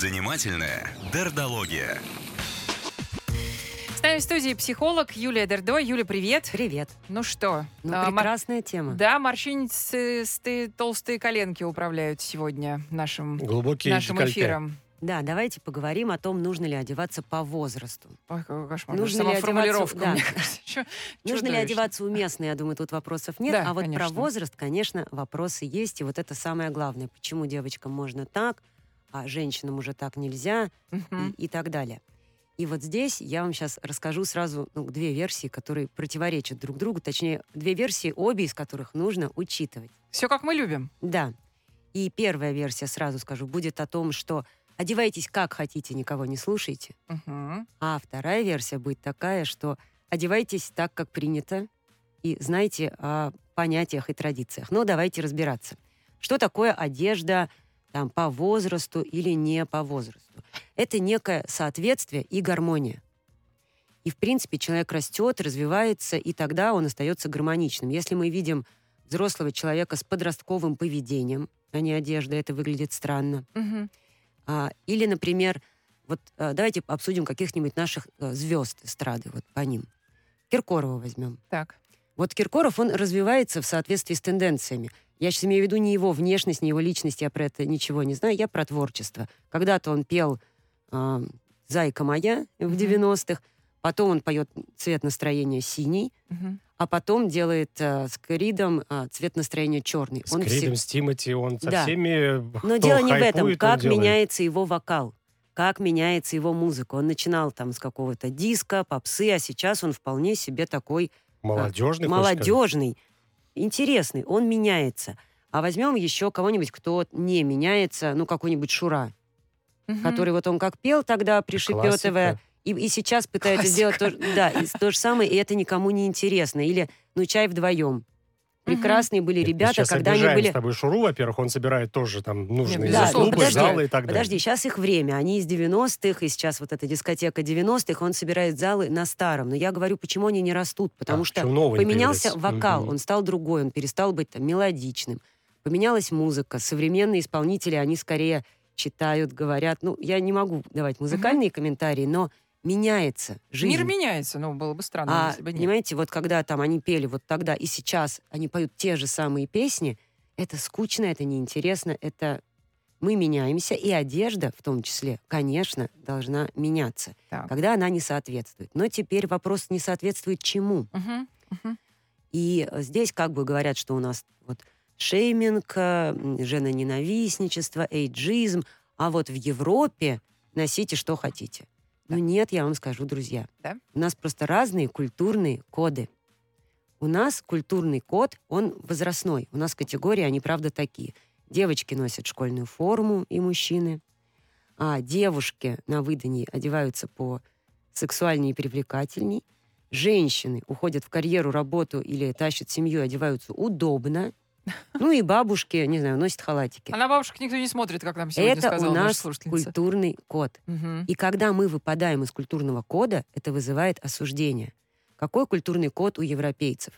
Занимательная дердология. С нами в студии психолог Юлия Дердо. Юля, привет. Привет. Ну что? Ну, а, прекрасная тема. Да, морщинистые толстые коленки управляют сегодня нашим, Глубокие нашим декольте. эфиром. Да, давайте поговорим о том, нужно ли одеваться по возрасту. Ой, какой кошмар. Нужно Сама ли одеваться- формулировка, да. мне кажется, чё- Нужно ли одеваться уместно, я думаю, тут вопросов нет. Да, а вот конечно. про возраст, конечно, вопросы есть. И вот это самое главное. Почему девочкам можно так, а женщинам уже так нельзя Мгм. и, и так далее. И вот здесь я вам сейчас расскажу сразу ну, две версии, которые противоречат друг другу. Точнее, две версии, обе из которых нужно учитывать. Все как мы любим. Да. И первая версия, сразу скажу, будет о том, что одевайтесь как хотите, никого не слушайте. Мгм. А вторая версия будет такая, что одевайтесь так, как принято, и знайте о понятиях и традициях. Но давайте разбираться. Что такое одежда там, по возрасту или не по возрасту? Это некое соответствие и гармония. И, в принципе, человек растет, развивается, и тогда он остается гармоничным. Если мы видим взрослого человека с подростковым поведением, а не одежда, это выглядит странно. Мгм. А, или, например, вот а, давайте обсудим каких-нибудь наших а, звезд эстрады, вот по ним. Киркорова возьмем. Так. Вот Киркоров, он развивается в соответствии с тенденциями. Я сейчас имею в виду не его внешность, не его личность, я про это ничего не знаю, я про творчество. Когда-то он пел а, «Зайка моя» в Мгм. 90-х, потом он поет «Цвет настроения синий», Мгм. а потом делает а, с Кридом а, «Цвет настроения черный». С Он Кридом, с Тимати, он со Да. всеми, Но дело не в этом. Как меняется его вокал, как меняется его музыка. Он начинал там с какого-то диска, попсы, а сейчас он вполне себе такой Молодежный, хочешь сказать? Интересный. Он меняется. А возьмем еще кого-нибудь, кто не меняется, ну, какой-нибудь Шура, Мгм. который вот он как пел тогда, пришепетывая, Классика. и, и сейчас пытается сделать то, да, и то же самое, и это никому не интересно. Или, ну, чай вдвоем. Прекрасные были Нет, мы ребята, сейчас когда они были... с тобой Шуру, во-первых, он собирает тоже там нужные Да, клубы, подожди, залы и так далее. Подожди, сейчас их время. Они из 90-х, и сейчас вот эта дискотека 90-х, он собирает залы на старом. Но я говорю, почему они не растут? Потому А, что поменялся вокал, Мгм. он стал другой, он перестал быть там мелодичным. Поменялась музыка. Современные исполнители, они скорее читают, говорят. Ну, я не могу давать музыкальные комментарии, но меняется жизнь. Мир меняется, ну, было бы странно, А, если бы нет. понимаете, вот когда там они пели вот тогда и сейчас они поют те же самые песни, это скучно, это неинтересно, это мы меняемся, и одежда в том числе, конечно, должна меняться, Так. когда она не соответствует. Но теперь вопрос не соответствует чему. Мгм. Мгм. И здесь как бы говорят, что у нас вот шейминг, э, женоненавистничество, эйджизм, а вот в Европе носите что хотите. Ну нет, я вам скажу, друзья. Да? У нас просто разные культурные коды. У нас культурный код, он возрастной. У нас категории, они правда такие. Девочки носят школьную форму и мужчины, а девушки на выдании одеваются по сексуальнее и привлекательней. Женщины уходят в карьеру, работу или тащат семью, одеваются удобно. Ну и бабушки, не знаю, носят халатики. А на бабушек никто не смотрит, как нам сегодня Это сказала у нас культурный код. Мгм. И когда мы выпадаем из культурного кода, это вызывает осуждение. Какой культурный код у европейцев?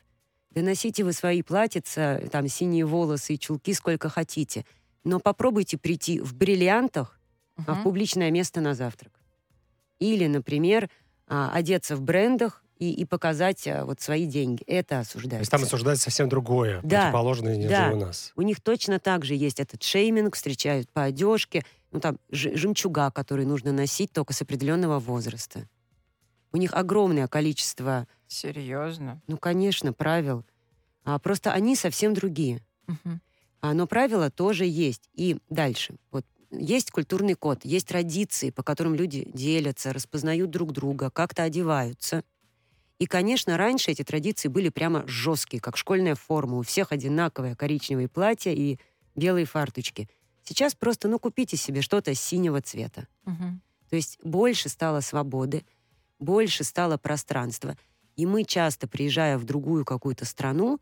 Да носите вы свои платьица, там синие волосы и чулки сколько хотите, но попробуйте прийти в бриллиантах а, в публичное место на завтрак. Или, например, а, одеться в брендах и, и показать а, вот свои деньги. Это То есть осуждается. там осуждается совсем другое, Да, противоположное, нежели да. у нас. У них точно так же есть этот шейминг, встречают по одежке, ну там ж- жемчуга, которые нужно носить только с определенного возраста. У них огромное количество, Серьезно? ну, конечно, правил. А просто они совсем другие. Мгм. А, но правила тоже есть. И дальше. Вот есть культурный код, есть традиции, по которым люди делятся, распознают друг друга, как-то одеваются. И, конечно, раньше эти традиции были прямо жесткие, как школьная форма. У всех одинаковые коричневые платья и белые фарточки. Сейчас просто, ну, купите себе что-то синего цвета. Мгм. То есть больше стало свободы, больше стало пространства. И мы часто, приезжая в другую какую-то страну,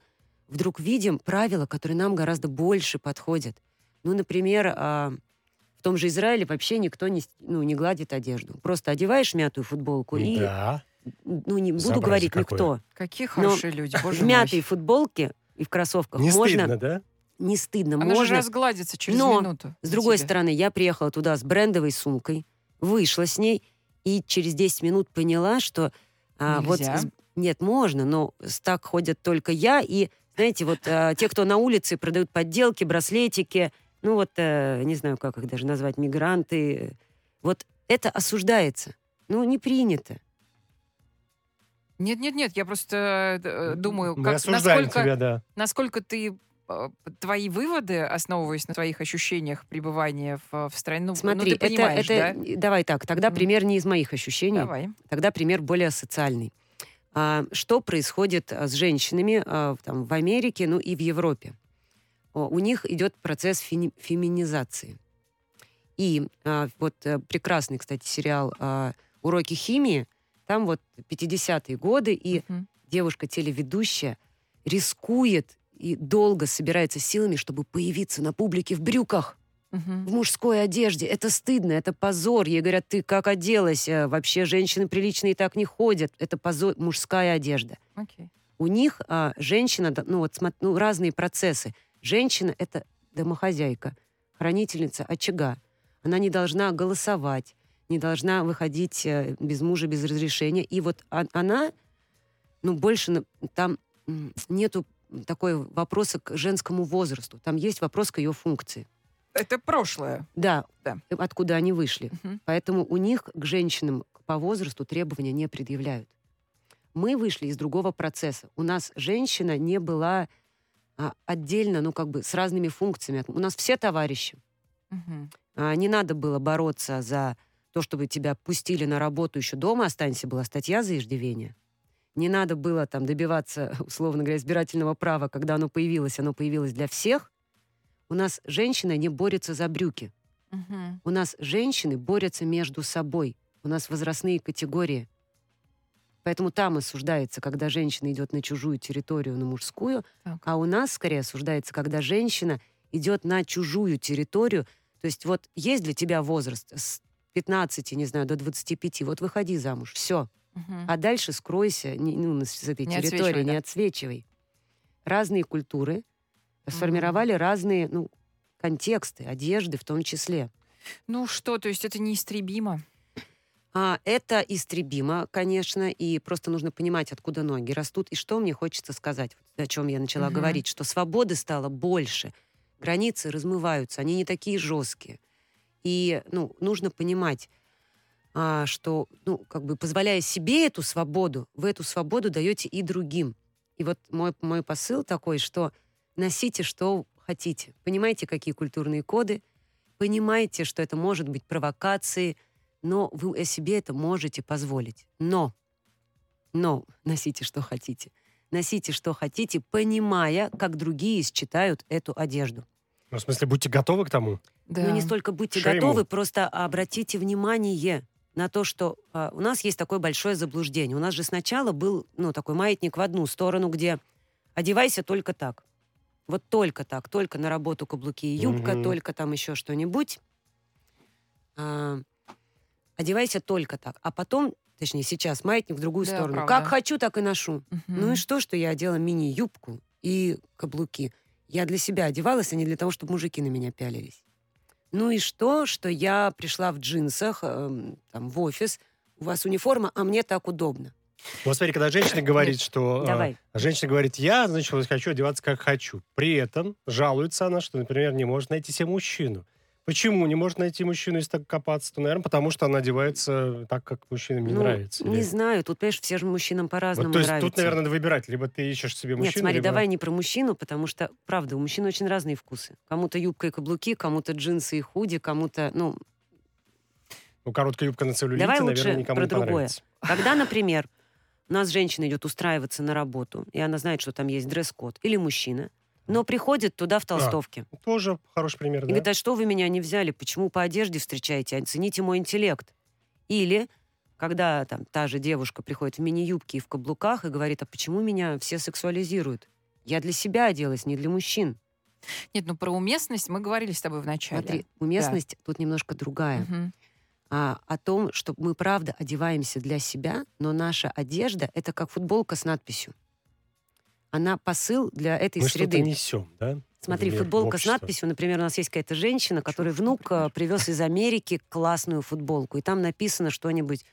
вдруг видим правила, которые нам гораздо больше подходят. Ну, например, а, в том же Израиле вообще никто не, ну, не гладит одежду. Просто одеваешь мятую футболку и, Да. Ну, не буду говорить какое. никто, Какие Но хорошие люди, боже в мой. мятой футболке и в кроссовках Не можно стыдно, да? не стыдно, Она же можно. разгладится через Но, минуту. С другой тебя. стороны, я приехала туда с брендовой сумкой, вышла с ней и через 10 минут поняла, что а, вот Нельзя. нет, можно, но так ходят только я и, знаете, вот а, те, кто на улице продают подделки, браслетики, ну вот, э, не знаю, как их даже назвать, мигранты, вот это осуждается. Ну, не принято. Нет, нет, нет, я просто э, думаю, Мы как, насколько, тебя, да. насколько ты э, твои выводы, основываясь на твоих ощущениях пребывания в, в стране, ну, ну, Смотри, ты это, понимаешь, это, да? давай так, тогда пример не из моих ощущений. Давай. Тогда пример более социальный. А, что происходит а, с женщинами а, в- там, в Америке, ну и в Европе? О, у них идет процесс фини- феминизации. И а, вот э, прекрасный, кстати, сериал а, «Уроки химии», там вот 50-е годы, и Мгм. девушка-телеведущая рискует и долго собирается силами, чтобы появиться на публике в брюках Мгм. в мужской одежде. Это стыдно, это позор. Ей говорят, ты как оделась? Э, Вообще женщины приличные так не ходят. Это позор, мужская одежда. Окей. У них а, женщина, ну вот ну, разные процессы. Женщина — это домохозяйка, хранительница очага. Она не должна голосовать, не должна выходить э, без мужа, без разрешения. И вот а- она, ну, больше там нету такой вопроса к женскому возрасту. Там есть вопрос к ее функции. Это прошлое. Да, Да. откуда они вышли. Мгм. Поэтому у них к женщинам по возрасту требования не предъявляют. Мы вышли из другого процесса. У нас женщина не была а, отдельно, ну как бы с разными функциями. У нас все товарищи. Мгм. А, не надо было бороться за то, чтобы тебя пустили на работу еще дома, останься, была статья за иждивение. Не надо было там добиваться, условно говоря, избирательного права, когда оно появилось, оно появилось для всех. У нас женщина не борется за брюки. Мгм. У нас женщины борются между собой. У нас возрастные категории. Поэтому там осуждается, когда женщина идет на чужую территорию, на мужскую, Так. а у нас скорее осуждается, когда женщина идет на чужую территорию. То есть вот есть для тебя возраст с 15, не знаю, до 25, вот выходи замуж, все. Мгм. А дальше скройся не- ну, с этой Не территории, отсвечивай, не да. отсвечивай. Разные культуры сформировали разные ну, контексты, одежды в том числе. Ну что, то есть это неистребимо? А, это истребимо, конечно, и просто нужно понимать, откуда ноги растут. И что мне хочется сказать, вот о чем я начала Мгм. говорить, что свободы стало больше, границы размываются, они не такие жесткие. И ну, нужно понимать, а, что, ну, как бы позволяя себе эту свободу, вы эту свободу даете и другим. И вот мой, мой посыл такой, что носите, что хотите. Понимаете, какие культурные коды, понимаете, что это может быть провокацией, но вы о себе это можете позволить. Но, но носите, что хотите. Носите, что хотите, понимая, как другие считают эту одежду. Ну, в смысле, будьте готовы к тому. Да. Ну, не столько будьте Шейму. готовы, просто обратите внимание на то, что а, у нас есть такое большое заблуждение. У нас же сначала был, ну, такой маятник в одну сторону, где одевайся только так. Вот только так, только на работу каблуки и юбка, Мгм. только там еще что-нибудь. А, одевайся только так. А потом, точнее, сейчас маятник в другую Да, сторону. правда. Как хочу, так и ношу. Мгм. Ну и что, что я одела мини-юбку и каблуки? Я для себя одевалась, а не для того, чтобы мужики на меня пялились. Ну и что, что я пришла в джинсах эм, там, в офис, у вас униформа, а мне так удобно. Вот смотри, когда женщина говорит, что... а, Давай. Женщина говорит, я, значит, хочу одеваться как хочу. При этом жалуется она, что, например, не может найти себе мужчину. Почему не может найти мужчину, если так копаться? То, наверное, потому что она одевается так, как мужчинам не Ну, нравится. Не Или- знаю, тут, понимаешь, все же мужчинам по-разному Вот, то есть нравится. тут, наверное, надо выбирать. Либо ты ищешь себе мужчину, Нет, смотри, либо- давай не про мужчину, потому что, правда, у мужчин очень разные вкусы. Кому-то юбка и каблуки, кому-то джинсы и худи, кому-то, ну, Ну, короткая юбка на целлюлите, Давай наверное, лучше никому про не другое. Когда, например, у нас женщина идет устраиваться на работу, и она знает, что там есть дресс-код, или мужчина, но приходит туда в толстовке. Тоже хороший пример, И да? говорит, а что вы меня не взяли? Почему по одежде встречаете? Оцените мой интеллект. Или когда там та же девушка приходит в мини-юбке и в каблуках и говорит, а почему меня все сексуализируют? Я для себя оделась, не для мужчин. Нет, ну про уместность мы говорили с тобой вначале. Смотри, уместность тут немножко другая. Мгм. а, о том, что мы правда одеваемся для себя, но наша одежда это как футболка с надписью. Она посыл для этой Мы среды. что-то несем, да? Смотри, футболка с общество. надписью, например, у нас есть какая-то женщина, которой внук э, привез из Америки классную футболку, и там написано что-нибудь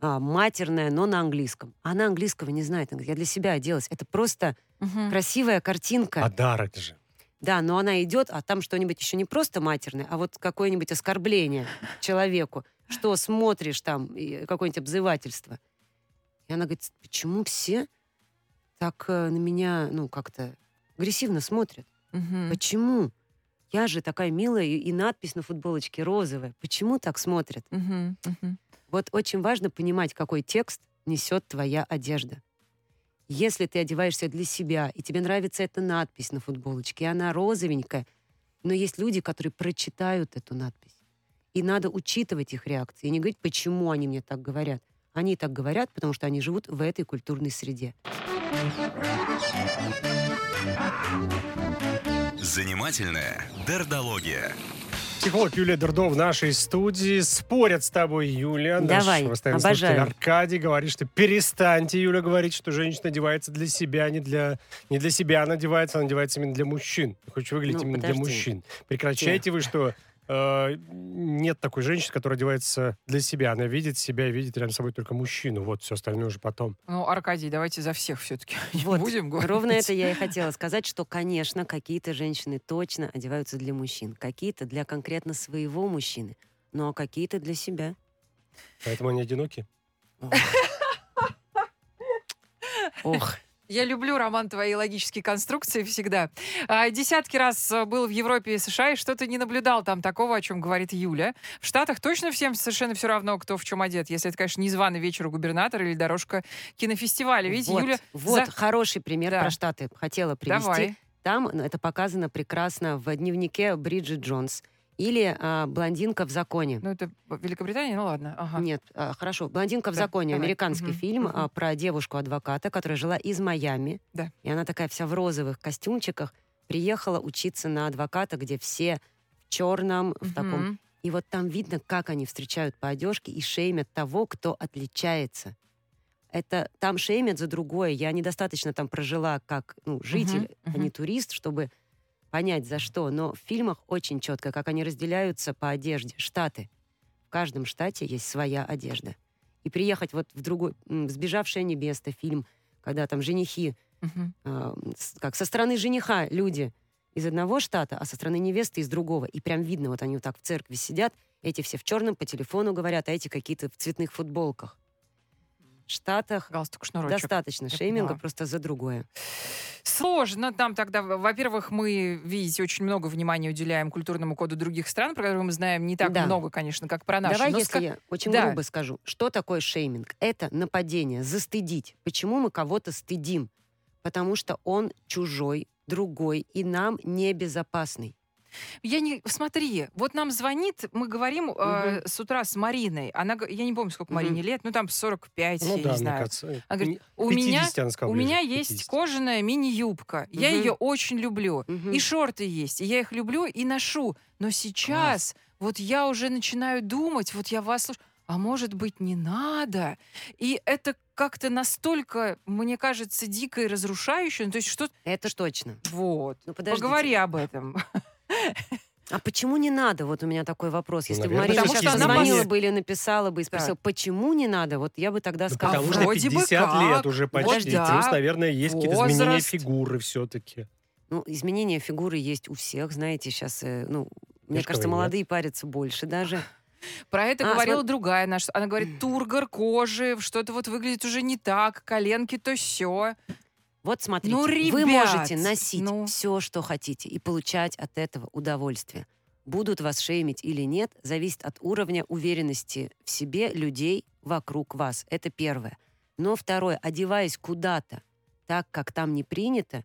а, матерное, но на английском. Она английского не знает. Она говорит, я для себя оделась. Это просто Мгм. красивая картинка. Подарок же. Да, но она идет, а там что-нибудь еще не просто матерное, а вот какое-нибудь оскорбление человеку. Что смотришь там, какое-нибудь обзывательство. И она говорит, почему все так э, на меня, ну, как-то агрессивно смотрят? Мгм. Почему? Я же такая милая, и, надпись на футболочке розовая. Почему так смотрят? Мгм. Мгм. Вот очень важно понимать, какой текст несет твоя одежда. Если ты одеваешься для себя, и тебе нравится эта надпись на футболочке, и она розовенькая, но есть люди, которые прочитают эту надпись. И надо учитывать их реакции. И не говорить, почему они мне так говорят. Они так говорят, потому что они живут в этой культурной среде. Занимательная дердология. Психолог Юлия Дердо в нашей студии. Спорят с тобой, Юля. Наш Давай, слушатель обожаю. Аркадий говорит, что перестаньте, Юля говорит, что женщина одевается для себя, не для, не для себя она одевается, она одевается именно для мужчин. Хочешь выглядеть Ну, именно для подожди. мужчин. Прекращайте вы, что э, нет такой женщины, которая одевается для себя. Она видит себя и видит рядом с собой только мужчину. Вот, все остальное уже потом. Ну, Аркадий, давайте за всех все-таки Вот, будем говорить. Ровно это я и хотела сказать, что, конечно, какие-то женщины точно одеваются для мужчин, какие-то для конкретно своего мужчины, ну а какие-то для себя. Поэтому они одиноки. Ох, Я люблю, Роман, твои логические конструкции всегда. А, Десятки раз а, был в Европе и США, и что-то не наблюдал там такого, о чем говорит Юля. В Штатах точно всем совершенно все равно, кто в чем одет. Если это, конечно, незваный вечер у губернатора или дорожка кинофестиваля. Видите, вот, Юля... вот за- хороший пример Да. про Штаты хотела привести. Давай. Там ну, это показано прекрасно в дневнике Бриджит Джонс или а, «Блондинка в законе». Ну, это Великобритания, ну ладно. Ага. Нет, а, хорошо. «Блондинка в Да, законе» давай. американский Мгм, фильм мгм. а, про девушку-адвоката, которая жила из Майами. Да. И она такая вся в розовых костюмчиках приехала учиться на адвоката, где все в черном, в таком Мгм. И вот там видно, как они встречают по одежке и шеймят того, кто отличается. Это там шеймят за другое. Я недостаточно там прожила как ну, житель, а мгм. не турист, чтобы понять за что. Но в фильмах очень четко, как они разделяются по одежде. Штаты. В каждом штате есть своя одежда. И приехать вот в другой... м, «Сбежавшая невеста» фильм, когда там женихи а, с- как со стороны жениха люди из одного штата, а со стороны невесты из другого. И прям видно, вот они вот так в церкви сидят, эти все в черном по телефону говорят, а эти какие-то в цветных футболках. Штатах Галстук, шнурочек. достаточно Я шейминга поняла. просто за другое. Сложно там тогда. Во-первых, мы, видите, очень много внимания уделяем культурному коду других стран, про которые мы знаем не так Да. много, конечно, как про наши. Давай, но если ска- я очень Да. грубо скажу, что такое шейминг? Это нападение, застыдить. Почему мы кого-то стыдим? Потому что он чужой, другой и нам небезопасный. Я не... Смотри, вот нам звонит, мы говорим э, с утра с Мариной. Она, я не помню, сколько. Марине лет, ну там 45, Ну я да, не знаю. кажется, Она говорит, не- у 50 меня, у меня есть 50. кожаная мини-юбка. Я Мгм. ее очень люблю. Мгм. И шорты есть. И я их люблю и ношу. Но сейчас вот я уже начинаю думать, вот я вас слушаю, а может быть не надо? И это как-то настолько, мне кажется, дико и разрушающе. Ну, то есть что... Это точно. Вот. Ну, подождите. Поговори об этом. А почему не надо? Вот у меня такой вопрос. Если бы наверное, Марина Потому сейчас позвонила бы или написала бы и спросила, почему не надо, вот я бы тогда Ну, сказала. потому А что вроде бы 50 лет как. уже почти. Подождите. Плюс, наверное, есть какие-то изменения фигуры все-таки. Ну, изменения фигуры есть у всех, знаете, сейчас, ну, мне ж кажется, нет. молодые парятся больше даже. Про это А, говорила смо- другая наша. Она говорит, тургор кожи, что-то вот выглядит уже не так, коленки то все. Вот смотрите, Ну, вы ребят, можете носить ну. все, что хотите, и получать от этого удовольствие. Будут вас шеймить или нет, зависит от уровня уверенности в себе людей вокруг вас. Это первое. Но второе, одеваясь куда-то так, как там не принято,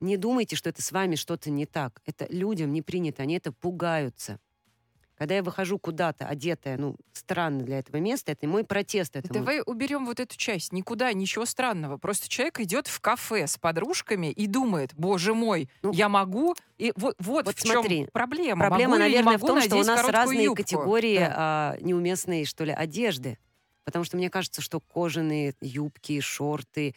не думайте, что это с вами что-то не так. Это людям не принято, они это пугаются. Когда я выхожу куда-то, одетая, ну, странно для этого места, это мой протест этому. Давай уберем вот эту часть. Никуда, ничего странного. Просто человек идет в кафе с подружками и думает, боже мой, Ну, я могу. И вот, вот, вот в смотри, чем проблема. Проблема, Могу наверное, в могу том, что у нас разные юбку? категории Да. а, неуместной, что ли, одежды. Потому что мне кажется, что кожаные юбки, шорты,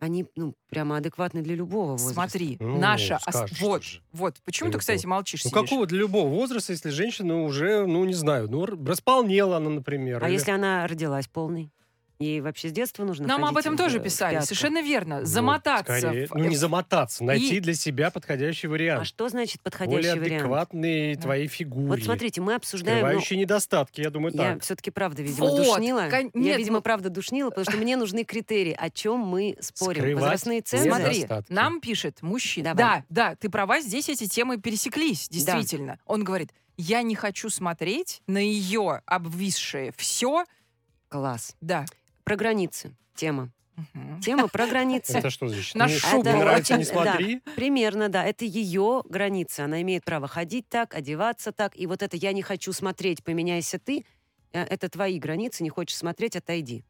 Они, ну, прямо адекватны для любого возраста. Смотри, Ну, наша... ос- скажешь Вот, же. вот. Почему Для ты, кстати, любого. молчишь, Ну сидишь? какого для любого возраста, если женщина уже, ну не знаю, ну располнела она, например. А или- если она родилась полной? Ей вообще с детства нужно Нам об этом в- тоже писали. пятку? Совершенно верно. Ну, Замотаться. скорее- в- ну не замотаться, найти и- для себя подходящий А вариант. что значит Более подходящий вариант? адекватный Да. твоей фигуре. Вот смотрите, мы обсуждаем... ну, Скрывающие недостатки, я думаю, я так. все-таки правда, видимо, Вот, душнила. кон- Я, нет, видимо, ну- правда душнила, потому что мне нужны кредерии, о чем мы спорим. Скрывать Возрастные цензы. Смотри, недостатки. нам пишет мужчина. Давай. Да, да, ты права, здесь эти темы пересеклись, действительно. Он говорит, я не хочу смотреть на ее обвисшее все. Класс. Да. Про границы. Тема. Тема про границы. Это что значит? На шубу. Не нравится, не очень- да. смотри. Примерно, да. Это ее границы. Она имеет право ходить так, одеваться так. И вот это «я не хочу смотреть, поменяйся ты» э, это твои границы, не хочешь смотреть, отойди.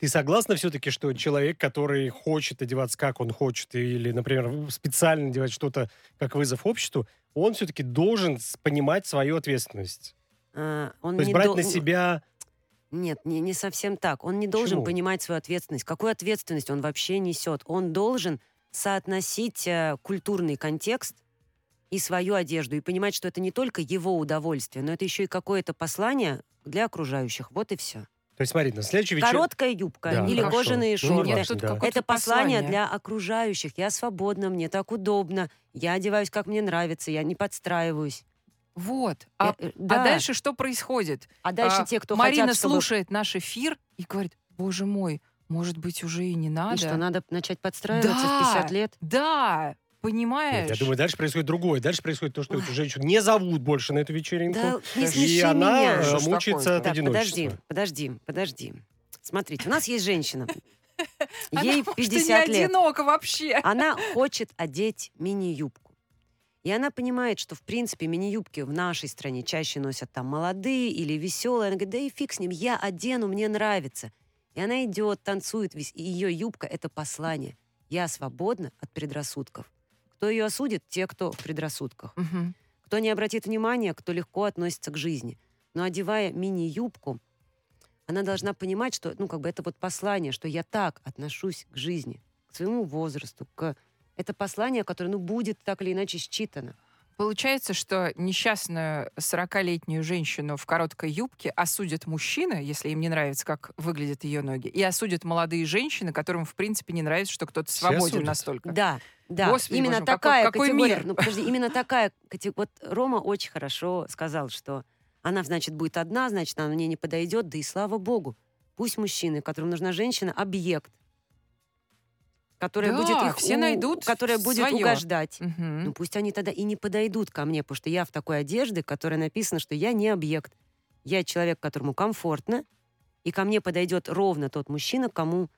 Ты согласна все-таки, что человек, который хочет одеваться, как он хочет, или, например, специально надевать что-то как вызов обществу, он все-таки должен понимать свою ответственность. А, Он То есть не брать дол- на себя... Нет, не, не совсем так. Он не должен Почему? понимать свою ответственность. Какую ответственность он вообще несет? Он должен соотносить э, культурный контекст и свою одежду, и понимать, что это не только его удовольствие, но это еще и какое-то послание для окружающих. Вот и все. То есть смотри, на следующий вечер... Короткая юбка Да, или хорошо. кожаные Ну, шорты. тут да. Это послание послание. для окружающих. Я свободна, мне так удобно. Я одеваюсь, как мне нравится, я не подстраиваюсь. Вот. А, Э, э, а да. дальше что происходит? А дальше А, те, кто Марина хотят, чтобы... слушает наш эфир и говорит, боже мой, может быть, уже и не надо. И что, надо начать подстраиваться Да. в 50 лет? Да, понимаешь? Нет, я думаю, дальше происходит другое. Дальше происходит то, что эту женщину не зовут больше на эту вечеринку. Да, не и она меня. э, Что мучается от Так, одиночества. подожди, подожди, подожди. Смотрите, у нас есть женщина. Она, Ей может, не 50 лет. одинока вообще. Она хочет одеть мини-юбку. И она понимает, что, в принципе, мини-юбки в нашей стране чаще носят там молодые или веселые. Она говорит, да и фиг с ним, я одену, мне нравится. И она идет, танцует, весь- и ее юбка — это послание. Я свободна от предрассудков. Кто ее осудит? Те, кто в предрассудках. Мгм. Кто не обратит внимания, кто легко относится к жизни. Но одевая мини-юбку, она должна понимать, что, ну, как бы это вот послание, что я так отношусь к жизни, к своему возрасту, к... Это послание, которое, ну, будет так или иначе считано. Получается, что несчастную 40-летнюю женщину в короткой юбке осудят мужчины, если им не нравится, как выглядят ее ноги, и осудят молодые женщины, которым, в принципе, не нравится, что кто-то свободен настолько. Да, да. Господи, именно боже какой- такая какой категория. мир? Ну, подожди, именно такая категория. Вот Рома очень хорошо сказал, что она, значит, будет одна, значит, она мне не подойдет, да и слава богу. Пусть мужчины, которым нужна женщина, объект, которая Да, будет их все у- найдут которая будет своё. угождать. Мгм. Ну пусть они тогда и не подойдут ко мне, потому что я в такой одежде, которая написано, что я не объект. Я человек, которому комфортно, и ко мне подойдет ровно тот мужчина, кому,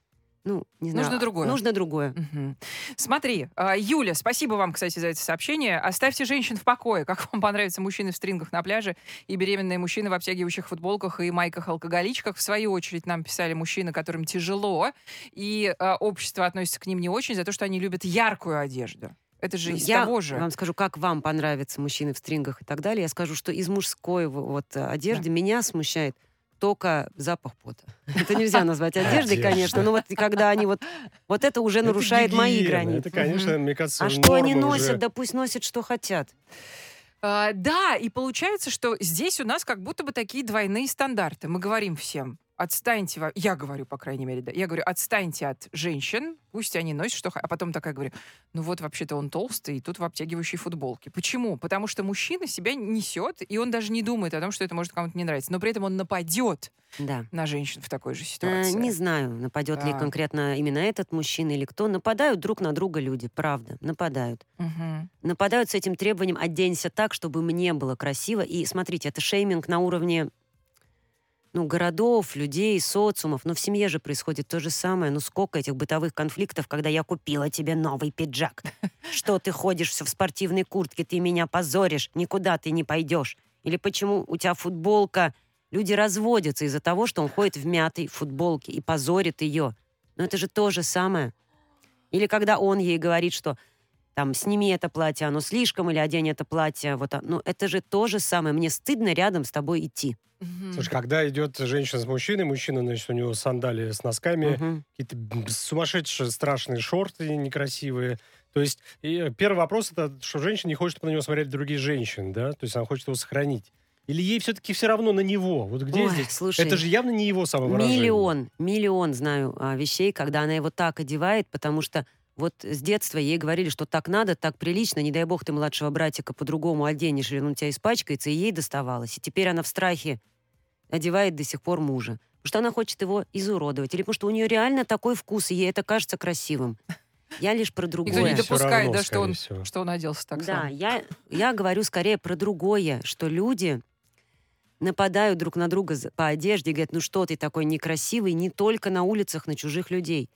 ну, не знаю. Нужно другое. Нужно другое. Мгм. Смотри, а, Юля, спасибо вам, кстати, за это сообщение. Оставьте женщин в покое. Как вам понравятся мужчины в стрингах на пляже и беременные мужчины в обтягивающих футболках и майках-алкоголичках? В свою очередь нам писали мужчины, которым тяжело, и а, общество относится к ним не очень за то, что они любят яркую одежду. Это же Ну, из я того же. вам скажу, как вам понравятся мужчины в стрингах и так далее. Я скажу, что из мужской вот э, одежды меня смущает только запах пота. Это нельзя назвать одеждой, Одежда. конечно, но вот когда они вот... Вот это уже Это нарушает мои границы. Это, конечно, мне кажется, А что они носят? уже. Да пусть носят, что хотят. А, да, и получается, что здесь у нас как будто бы такие двойные стандарты. Мы говорим всем, отстаньте, я говорю, по крайней мере, да, я говорю, отстаньте от женщин, пусть они носят что А потом такая говорю, ну вот вообще-то он толстый, и тут в обтягивающей футболке. Почему? Потому что мужчина себя несет, и он даже не думает о том, что это может кому-то не нравиться. Но при этом он нападет Да. на женщин в такой же Э, ситуации. Не знаю, нападет ли Так. конкретно именно этот мужчина или кто. Нападают друг на друга люди, правда, нападают. Мгм. Нападают с этим требованием «оденься так, чтобы мне было красиво». И смотрите, это шейминг на уровне ну, городов, людей, социумов. Но в семье же происходит то же самое. Ну, сколько этих бытовых конфликтов, когда я купила тебе новый пиджак. Что ты ходишь все в спортивной куртке, ты меня позоришь, никуда ты не пойдешь. Или почему у тебя футболка... Люди разводятся из-за того, что он ходит в мятой футболке и позорит ее. Но это же то же самое. Или когда он ей говорит, что там, сними это платье, оно слишком, или одень это платье. Вот, а- ну, это же то же самое. Мне стыдно рядом с тобой идти. Мгм. Слушай, когда идет женщина с мужчиной, мужчина, значит, у него сандалии с носками, какие-то сумасшедшие страшные шорты некрасивые. То есть и, первый вопрос это, что женщина не хочет, чтобы на него смотрели другие женщины, да? То есть она хочет его сохранить. Или ей все-таки все равно на него? Вот где Ой, здесь? слушай, это же явно не его самовыражение. Миллион, миллион знаю а, вещей, когда она его так одевает, потому что вот с детства ей говорили, что так надо, так прилично, не дай бог ты младшего братика по-другому оденешь, или он у тебя испачкается, и ей доставалось. И теперь она в страхе одевает до сих пор мужа. Потому что она хочет его изуродовать. Или потому что у нее реально такой вкус, и ей это кажется красивым. Я лишь про Никто не другое. Допускает, равно, да, что он, всего. что он оделся так Да, сам. я, я говорю скорее про другое, что люди нападают друг на друга по одежде и говорят, ну что ты такой некрасивый, не только на улицах, на чужих людей.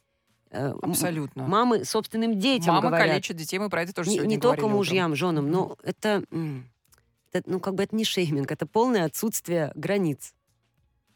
Э, Абсолютно. Мамы собственным детям Мама говорят. калечит детей, мы про это тоже не, сегодня не только мужьям, женам, но это, это, ну, как бы это не шейминг, это полное отсутствие границ.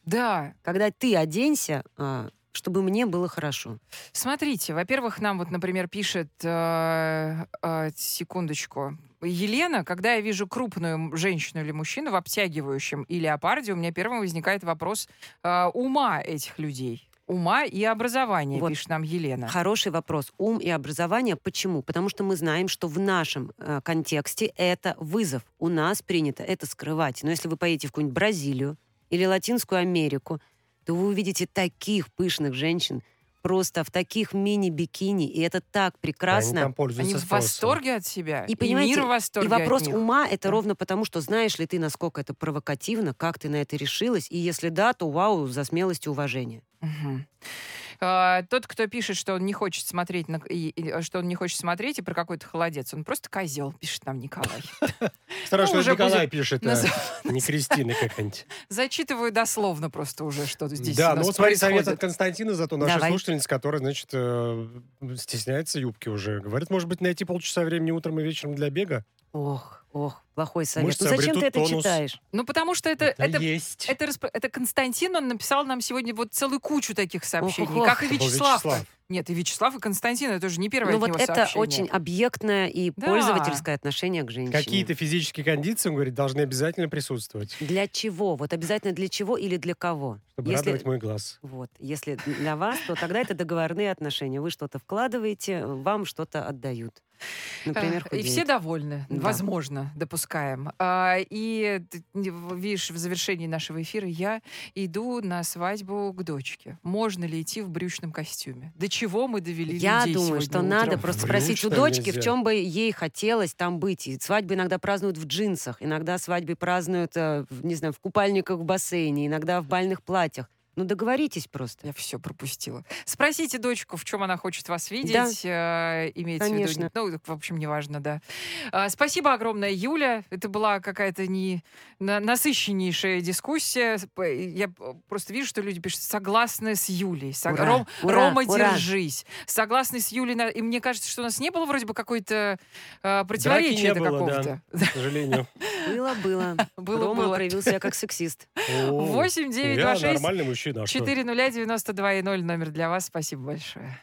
Да, Когда ты оденься, а, чтобы мне было хорошо. Смотрите, во-первых, нам вот, например, пишет, э, э, секундочку, Елена, когда я вижу крупную женщину или мужчину в обтягивающем и леопарде, у меня первым возникает вопрос э, ума этих людей. Ума и образования, Вот. пишет нам Елена. Хороший вопрос. Ум и образование. Почему? Потому что мы знаем, что в нашем э, контексте это вызов. У нас принято это скрывать. Но если вы поедете в какую-нибудь Бразилию или Латинскую Америку, то вы увидите таких пышных женщин, просто в таких мини-бикини, и это так Они прекрасно. там Они пользуются в спросом. восторге от себя. И, понимаете, мир в восторге И вопрос от них. ума это Да. ровно потому, что знаешь ли ты, насколько это провокативно, как ты на это решилась, и если да, то вау, за смелость и уважение. Мгм. А, Тот, кто пишет, что он не хочет смотреть, на, и- и- что он не хочет смотреть и про какой-то холодец, он просто козел, пишет нам Николай. Стараюсь, Ну, что уже Николай пишет, а не Кристина какая-нибудь. Зачитываю дословно просто уже, что здесь Да, ну вот смотри, совет от Константина, зато наша слушательница, которая, значит, э, стесняется юбки уже. Говорит, может быть, найти полчаса времени утром и вечером для бега? Ох, ох, плохой совет. Мышцы Ну зачем ты это тонус. читаешь? Ну, потому что это, Да это, есть. это, распро- это Константин, он написал нам сегодня вот целую кучу таких сообщений. Ох-ох-ох. Как и Это был Вячеслав. Вячеслав. Нет, и Вячеслав, и Константин, это же не первое Ну от вот него это сообщение. очень объектное и Да. пользовательское отношение к женщине. Какие-то физические кондиции, он говорит, должны обязательно присутствовать, Для чего? Вот обязательно для чего или для кого? чтобы Если- радовать мой глаз. Вот, если для вас, то тогда это договорные отношения. Вы что-то вкладываете, вам что-то отдают. Например, А, И все худеет. довольны, Да. возможно, допускаем. А, И, в- видишь, в завершении нашего эфира я иду на свадьбу к дочке. Можно ли идти в брючном костюме? До чего мы довели Я людей думаю, сегодня что утром? надо просто спросить у дочки, в нельзя. чем бы ей хотелось там быть. И свадьбы иногда празднуют в джинсах, иногда свадьбы празднуют, э, в, не знаю, в купальниках в бассейне, иногда в бальных платьях. Ну, договоритесь просто. Я все пропустила. Спросите дочку, в чем она хочет вас видеть. э, имеется в Конечно. виду. Ну, в общем, неважно, да. А, спасибо огромное, Юля. Это была какая-то не на- насыщеннейшая дискуссия. Я просто вижу, что люди пишут согласны с Юлей. Сог- Ура, Ром- ура, Рома, ура. держись. Согласны с Юлей. на- И мне кажется, что у нас не было вроде бы какой-то э, противоречия какого-то. да, к сожалению. Было, было. Было, Рома было. проявил себя как сексист. О, 8 9 Я 2 6 нормальный мужчина. а что? 4 0 92 0 номер для вас. Спасибо большое.